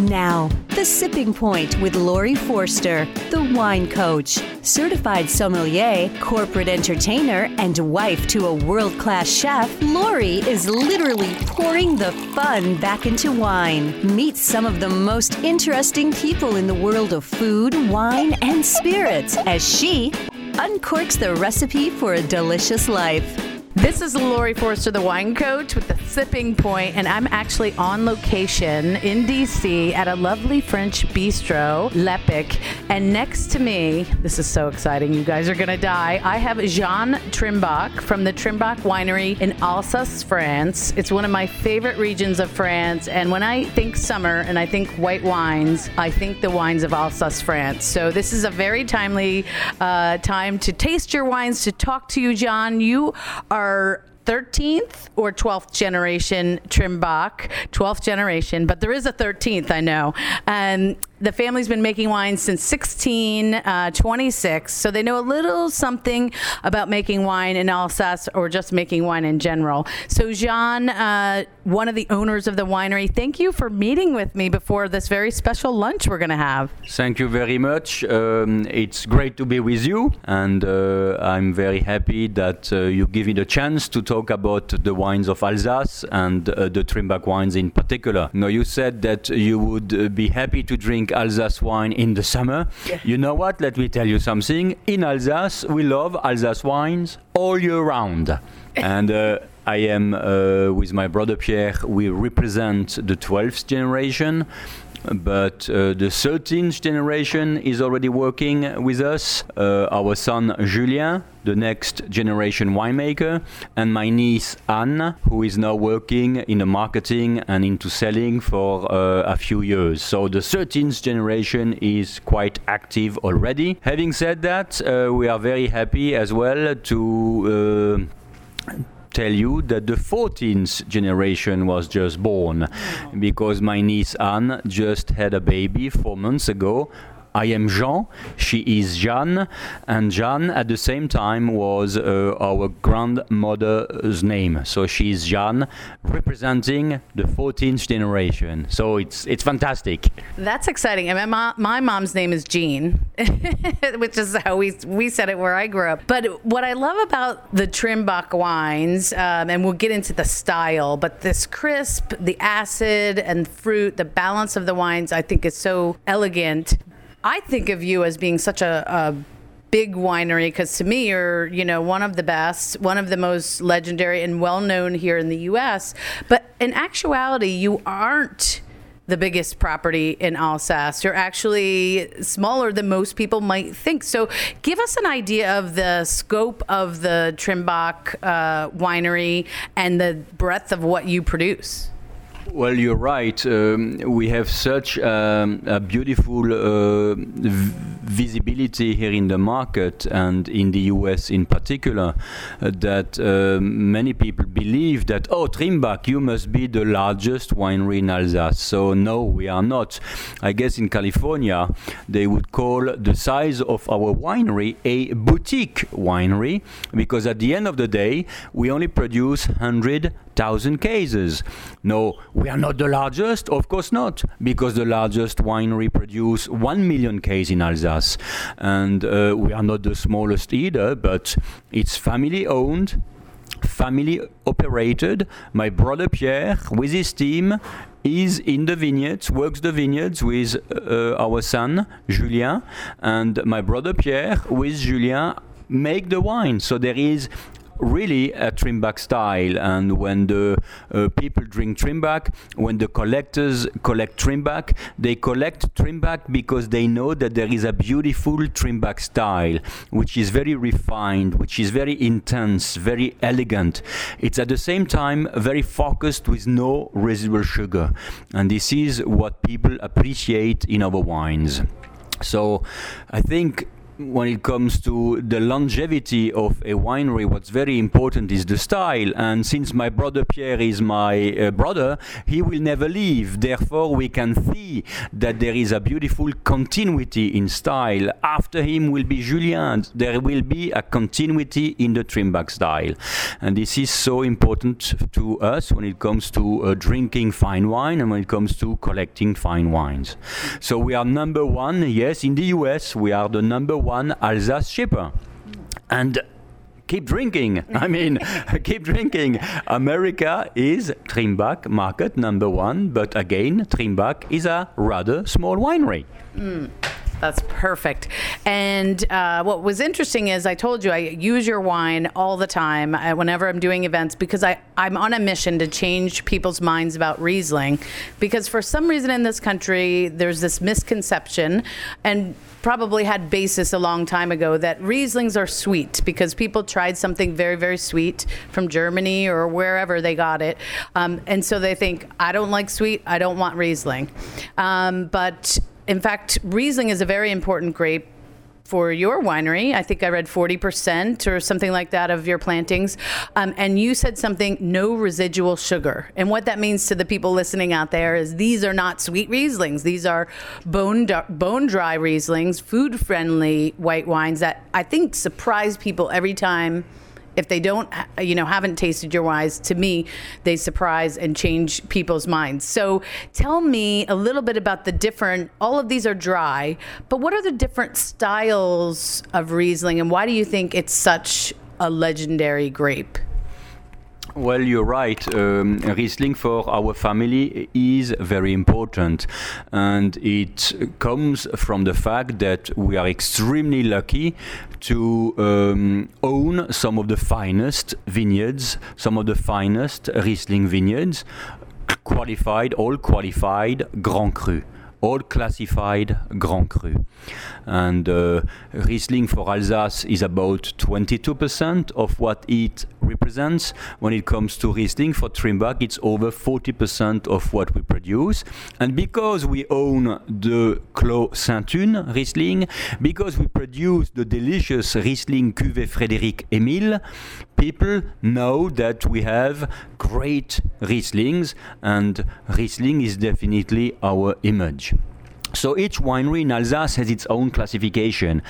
Now, The Sipping Point with Laurie Forster, the wine coach, certified sommelier, corporate entertainer, and wife to a world class chef. Laurie is literally pouring the fun back into wine. Meet some of the most interesting people in the world of food, wine, and spirits as she uncorks the recipe for a delicious life. This is Laurie Forster, the wine coach with the Sipping Point, and I'm actually on location in DC at a lovely French bistro, L'Epic. And next to me, this is so exciting, you guys are gonna die. I have Jean Trimbach from the Trimbach Winery in Alsace, France. It's one of my favorite regions of France, and when I think summer and I think white wines, I think the wines of Alsace, France. So this is a very timely uh, time to taste your wines, to talk to you, John. You are 13th or 12th generation Trimbach, 12th generation, but there is a 13th, I know. And the family's been making wine since 1626, so they know a little something about making wine in Alsace or just making wine in general. So, Jean, uh, one of the owners of the winery, thank you for meeting with me before this very special lunch we're going to have. Thank you very much. Um, it's great to be with you, and uh, I'm very happy that uh, you give me the chance to talk about the wines of Alsace and uh, the Trimbach wines in particular. Now, you said that you would uh, be happy to drink Alsace wine in the summer. Yeah. You know what? Let me tell you something. In Alsace, we love Alsace wines all year round. and uh, I am uh, with my brother Pierre. We represent the 12th generation, but uh, the 13th generation is already working with us. Uh, our son Julien, the next generation winemaker, and my niece Anne, who is now working in the marketing and into selling for uh, a few years. So the 13th generation is quite active already. Having said that, uh, we are very happy as well to. Tell you that the 14th generation was just born oh. because my niece Anne just had a baby four months ago. I am Jean, she is Jeanne, and Jeanne at the same time was uh, our grandmother's name. So she is Jeanne, representing the 14th generation. So it's it's fantastic. That's exciting. And my, my mom's name is Jean, which is how we we said it where I grew up. But what I love about the Trimbach wines, um, and we'll get into the style, but this crisp, the acid and fruit, the balance of the wines, I think is so elegant. I think of you as being such a, a big winery because to me you're you know one of the best one of the most legendary and well known here in the US but in actuality you aren't the biggest property in Alsace. You're actually smaller than most people might think. So, give us an idea of the scope of the Trimbach uh, winery and the breadth of what you produce. Well, you're right. Um, we have such um, a beautiful uh, visibility here in the market and in the US in particular uh, that uh, many people believe that, oh, Trimbach, you must be the largest winery in Alsace. So, no, we are not. I guess in California, they would call the size of our winery a boutique winery because at the end of the day, we only produce 100,000 cases. No, we are not the largest, of course not, because the largest winery produce 1 million cases in Alsace. And uh, we are not the smallest either, but it's family owned, family operated. My brother Pierre, with his team, is in the vineyards, works the vineyards with uh, our son Julien, and my brother Pierre with Julien make the wine. So there is really a Trimbach style. And when the uh, people drink Trimbach, when the collectors collect Trimbach, they collect Trimbach because they know that there is a beautiful Trimbach style, which is very refined, which is very intense, very elegant. It's at the same time very focused with no residual sugar. And this is what people appreciate in our wines. So I think when it comes to the longevity of a winery, what's very important is the style. And since my brother Pierre is my uh, brother, he will never leave. Therefore, we can see that there is a beautiful continuity in style. After him will be Julien. There will be a continuity in the Trimbach style. And this is so important to us when it comes to uh, drinking fine wine and when it comes to collecting fine wines. So we are number one, yes, in the US, we are the number one Alsace shipper. And keep drinking. I mean, keep drinking. America is Trimbach market number one, but again, Trimbach is a rather small winery. Mm. That's perfect. And uh, what was interesting is I told you I use your wine all the time uh, whenever I'm doing events because I, I'm on a mission to change people's minds about Riesling. Because for some reason in this country, there's this misconception and probably had basis a long time ago that Rieslings are sweet because people tried something very, very sweet from Germany or wherever they got it. Um, and so they think, I don't like sweet, I don't want Riesling. Um, but in fact, Riesling is a very important grape for your winery. I think I read 40% or something like that of your plantings. Um, and you said something no residual sugar. And what that means to the people listening out there is these are not sweet Rieslings. These are bone, bone dry Rieslings, food friendly white wines that I think surprise people every time if they don't, you know, haven't tasted your wines, to me, they surprise and change people's minds. So tell me a little bit about the different, all of these are dry, but what are the different styles of Riesling and why do you think it's such a legendary grape? Well, you're right. Um, Riesling for our family is very important, and it comes from the fact that we are extremely lucky to um, own some of the finest vineyards, some of the finest Riesling vineyards, qualified, all qualified Grand Cru all classified Grand Cru. And uh, Riesling for Alsace is about 22% of what it represents. When it comes to Riesling for Trimbach, it's over 40% of what we produce. And because we own the Clos Sainte-Hune Riesling, because we produce the delicious Riesling Cuvée Frédéric Émile, people know that we have great Rieslings, and Riesling is definitely our image. So each winery in Alsace has its own classification,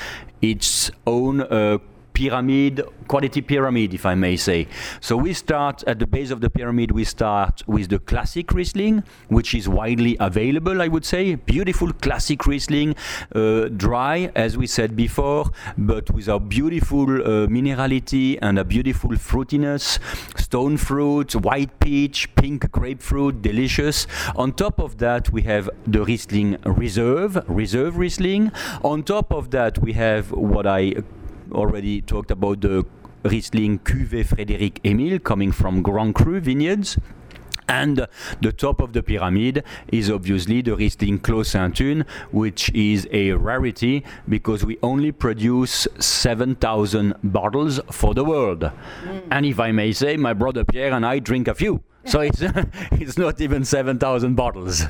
its own uh, pyramid, quality pyramid, if I may say. So we start at the base of the pyramid, we start with the classic Riesling, which is widely available, I would say. Beautiful classic Riesling, uh, dry, as we said before, but with a beautiful uh, minerality and a beautiful fruitiness. Stone fruit, white peach, pink grapefruit, delicious. On top of that, we have the Riesling Reserve, Reserve Riesling. On top of that, we have what I already talked about the Riesling Cuvée Frédéric Émile coming from Grand Cru vineyards. And the top of the pyramid is obviously the Riesling Clos Sainte-Hune, which is a rarity because we only produce 7,000 bottles for the world. Mm. And if I may say, my brother Pierre and I drink a few. So it's it's not even seven thousand bottles.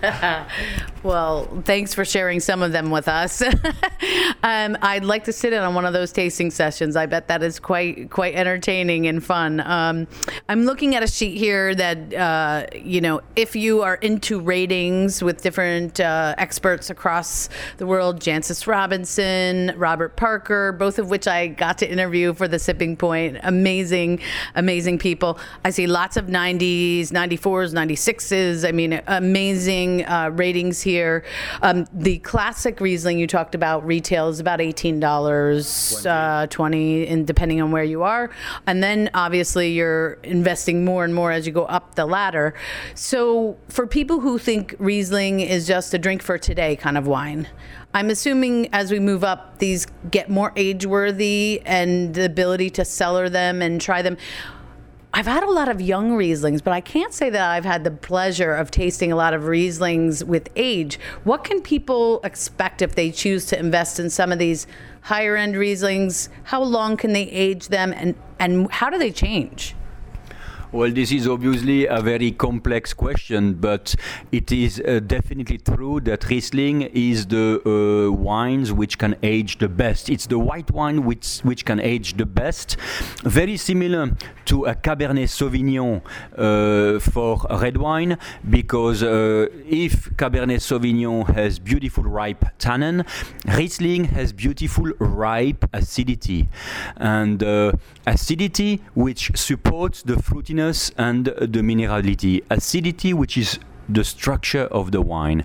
well, thanks for sharing some of them with us. um, I'd like to sit in on one of those tasting sessions. I bet that is quite quite entertaining and fun. Um, I'm looking at a sheet here that uh, you know if you are into ratings with different uh, experts across the world, Jancis Robinson, Robert Parker, both of which I got to interview for the Sipping Point. Amazing, amazing people. I see lots of 90s 94s, 96s. I mean, amazing uh, ratings here. Um, the classic Riesling you talked about retail is about $18, 20. Uh, 20 and depending on where you are. And then obviously you're investing more and more as you go up the ladder. So for people who think Riesling is just a drink for today kind of wine, I'm assuming as we move up, these get more age worthy and the ability to cellar them and try them. I've had a lot of young Rieslings, but I can't say that I've had the pleasure of tasting a lot of Rieslings with age. What can people expect if they choose to invest in some of these higher end Rieslings? How long can they age them and, and how do they change? Well, this is obviously a very complex question, but it is uh, definitely true that Riesling is the uh, wines which can age the best. It's the white wine which which can age the best. Very similar to a Cabernet Sauvignon uh, for red wine, because uh, if Cabernet Sauvignon has beautiful ripe tannin, Riesling has beautiful ripe acidity, and uh, acidity which supports the fruitiness and the minerality. Acidity which is the structure of the wine.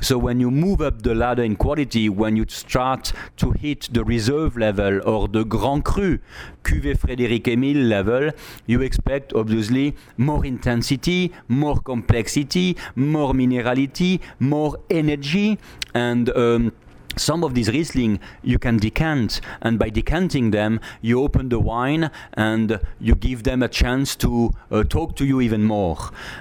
So when you move up the ladder in quality, when you start to hit the reserve level or the Grand Cru, Cuvée Frédéric Émile level, you expect obviously more intensity, more complexity, more minerality, more energy, and um, some of these Riesling you can decant, and by decanting them, you open the wine and you give them a chance to uh, talk to you even more.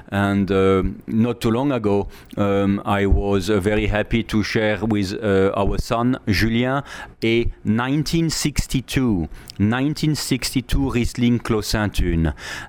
And uh, not too long ago, um, I was uh, very happy to share with uh, our son Julien a 1962 1962 Riesling Clos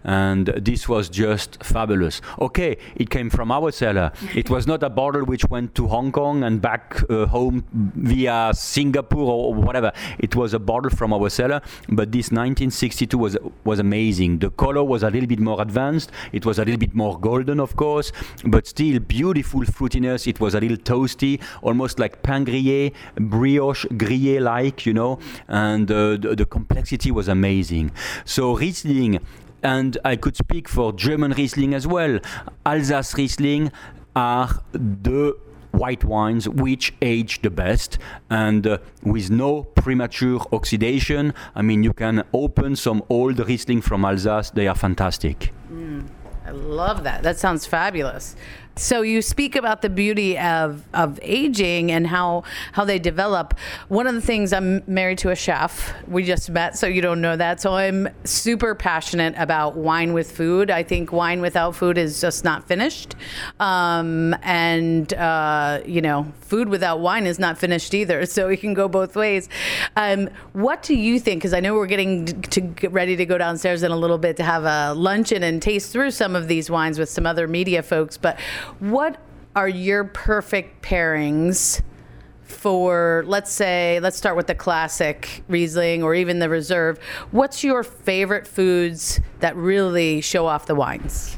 and this was just fabulous. Okay, it came from our cellar. It was not a bottle which went to Hong Kong and back uh, home via Singapore or whatever. It was a bottle from our cellar, but this 1962 was was amazing. The color was a little bit more advanced. It was a little bit more golden, of course, but still beautiful fruitiness. It was a little toasty, almost like pain grillé, brioche grillé like, you know, and uh, the, the complexity was amazing. So Riesling and I could speak for German Riesling as well. Alsace Riesling are the white wines which age the best and uh, with no premature oxidation. I mean, you can open some old Riesling from Alsace, they are fantastic. Mm, I love that. That sounds fabulous. So you speak about the beauty of, of aging and how how they develop. One of the things I'm married to a chef. We just met, so you don't know that. So I'm super passionate about wine with food. I think wine without food is just not finished, um, and uh, you know, food without wine is not finished either. So it can go both ways. Um, what do you think? Because I know we're getting to get ready to go downstairs in a little bit to have a luncheon and taste through some of these wines with some other media folks, but what are your perfect pairings for, let's say, let's start with the classic Riesling or even the reserve? What's your favorite foods that really show off the wines?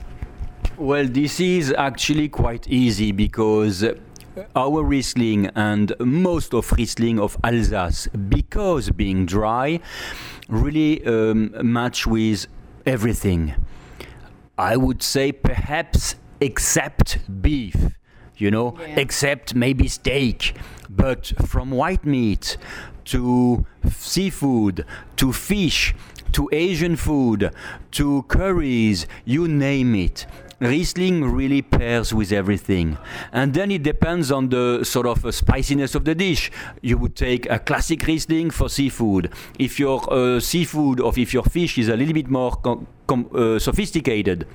Well, this is actually quite easy because our Riesling and most of Riesling of Alsace, because being dry, really um, match with everything. I would say perhaps except beef, you know, yeah. except maybe steak. But from white meat to seafood to fish to Asian food to curries, you name it. Riesling really pairs with everything. And then it depends on the sort of uh, spiciness of the dish. You would take a classic Riesling for seafood. If your uh, seafood or if your fish is a little bit more com- com- uh, sophisticated,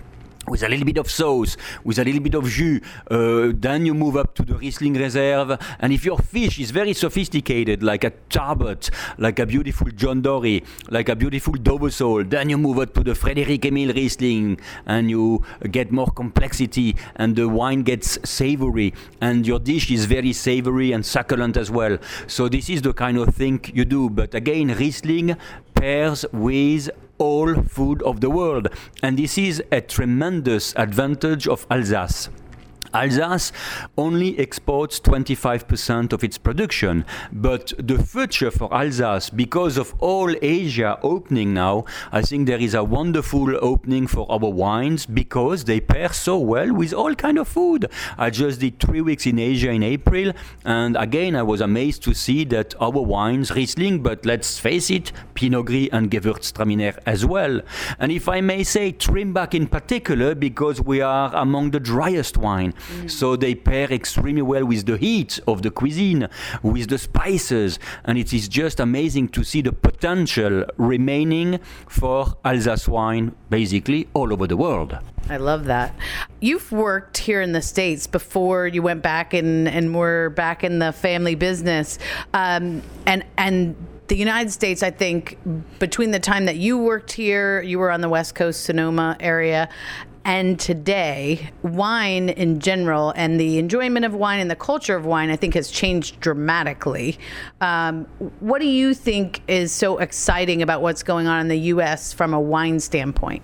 with a little bit of sauce, with a little bit of jus. Uh, then you move up to the Riesling Reserve. And if your fish is very sophisticated, like a turbot, like a beautiful John Dory, like a beautiful Dover sole, then you move up to the Frédéric Émile Riesling and you get more complexity and the wine gets savory and your dish is very savory and succulent as well. So this is the kind of thing you do. But again, Riesling pairs with all food of the world. And this is a tremendous advantage of Alsace. Alsace only exports 25% of its production, but the future for Alsace, because of all Asia opening now, I think there is a wonderful opening for our wines because they pair so well with all kind of food. I just did three weeks in Asia in April, and again I was amazed to see that our wines, Riesling, but let's face it, Pinot Gris and Gewürztraminer as well. And if I may say, Trimbach in particular, because we are among the driest wine. Mm. So they pair extremely well with the heat of the cuisine, with the spices, and it is just amazing to see the potential remaining for Alsace wine basically all over the world. I love that. You've worked here in the States before you went back and, and were back in the family business. Um, and, and the United States, I think, between the time that you worked here, you were on the West Coast, Sonoma area, and today, wine in general and the enjoyment of wine and the culture of wine, I think, has changed dramatically. Um, what do you think is so exciting about what's going on in the U.S. from a wine standpoint?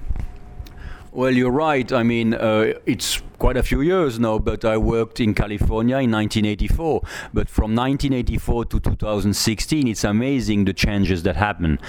Well, you're right. I mean, uh, it's quite a few years now, but I worked in California in 1984. But from 1984 to 2016, it's amazing the changes that happen.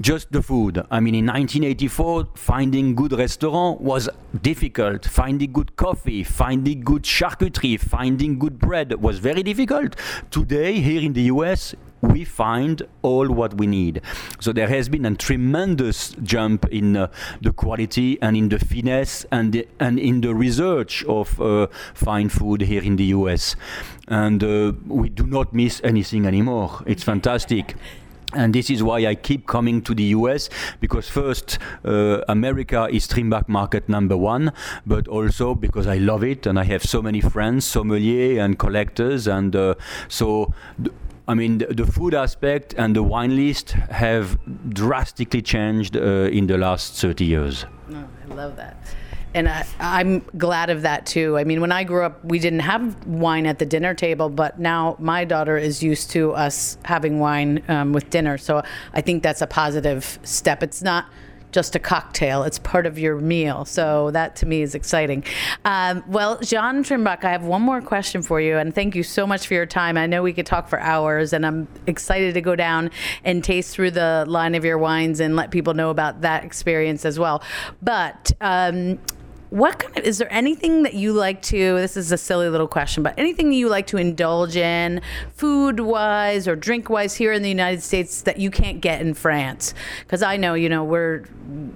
Just the food. I mean, in 1984, finding good restaurant was difficult. Finding good coffee, finding good charcuterie, finding good bread was very difficult. Today, here in the US, we find all what we need. So there has been a tremendous jump in uh, the quality and in the finesse and the, and in the research of uh, fine food here in the US, and uh, we do not miss anything anymore. It's fantastic. And this is why I keep coming to the US because first, uh, America is Trimbach market number one, but also because I love it and I have so many friends, sommelier and collectors, and uh, so. Th- I mean, the, the, food aspect and the wine list have drastically changed uh, in the last 30 years. Oh, I love that. And I, am glad of that too. I mean, when I grew up, we didn't have wine at the dinner table, but now my daughter is used to us having wine um, with dinner. So I think that's a positive step. It's not just a cocktail. It's part of your meal. So that to me is exciting. Um, well, Jean Trimbach, I have one more question for you, and thank you so much for your time. I know we could talk for hours, and I'm excited to go down and taste through the line of your wines and let people know about that experience as well. But um, what kind of is there anything that you like to this is a silly little question but anything you like to indulge in food wise or drink wise here in the united states that you can't get in france? Because i know you know we're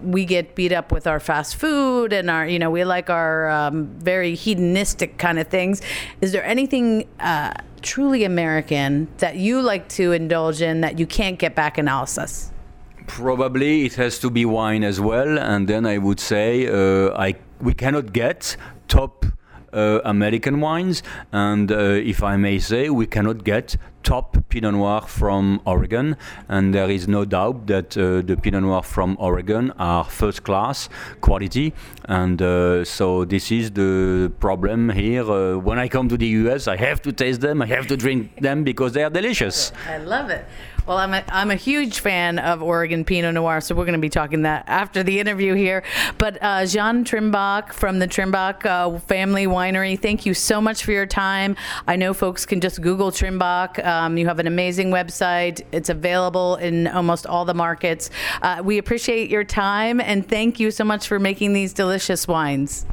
we get beat up with our fast food and our you know we like our um, very hedonistic kind of things. Is there anything uh, truly american that you like to indulge in that you can't get back in alsace? Probably it has to be wine as well, and then I would say uh, I we cannot get top uh, American wines, and uh, if I may say, we cannot get top Pinot Noir from Oregon, and there is no doubt that uh, the Pinot Noir from Oregon are first class quality, and uh, so this is the problem here. Uh, when I come to the US, I have to taste them, I have to drink them because they are delicious. I love it. Well, I'm a, I'm a huge fan of Oregon Pinot Noir, so we're going to be talking that after the interview here. But uh, Jean Trimbach from the Trimbach uh, Family Winery, thank you so much for your time. I know folks can just Google Trimbach. Um, you have an amazing website. It's available in almost all the markets. Uh, we appreciate your time and thank you so much for making these delicious wines.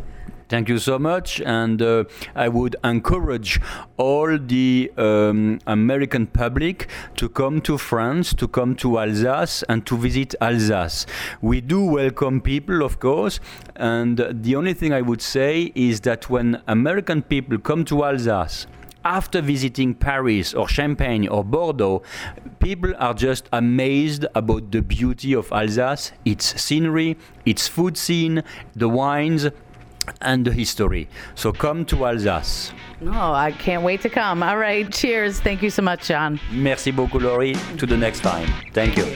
Thank you so much. And uh, I would encourage all the um, American public to come to France, to come to Alsace, and to visit Alsace. We do welcome people, of course. And the only thing I would say is that when American people come to Alsace, after visiting Paris or Champagne or Bordeaux, people are just amazed about the beauty of Alsace, its scenery, its food scene, the wines, and the history. So come to Alsace. Oh, I can't wait to come. All right, cheers. Thank you so much, John. Merci beaucoup, Laurie. To the next time. Thank you.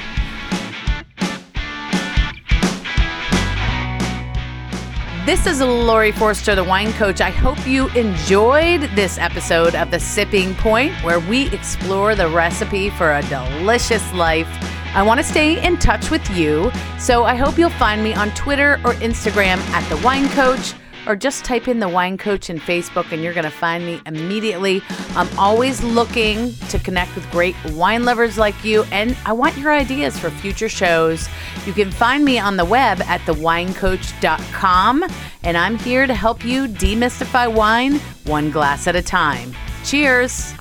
This is Laurie Forster, the wine coach. I hope you enjoyed this episode of The Sipping Point, where we explore the recipe for a delicious life I want to stay in touch with you, so I hope you'll find me on Twitter or Instagram at The Wine Coach, or just type in The Wine Coach in Facebook and you're going to find me immediately. I'm always looking to connect with great wine lovers like you, and I want your ideas for future shows. You can find me on the web at thewinecoach.com, and I'm here to help you demystify wine one glass at a time. Cheers!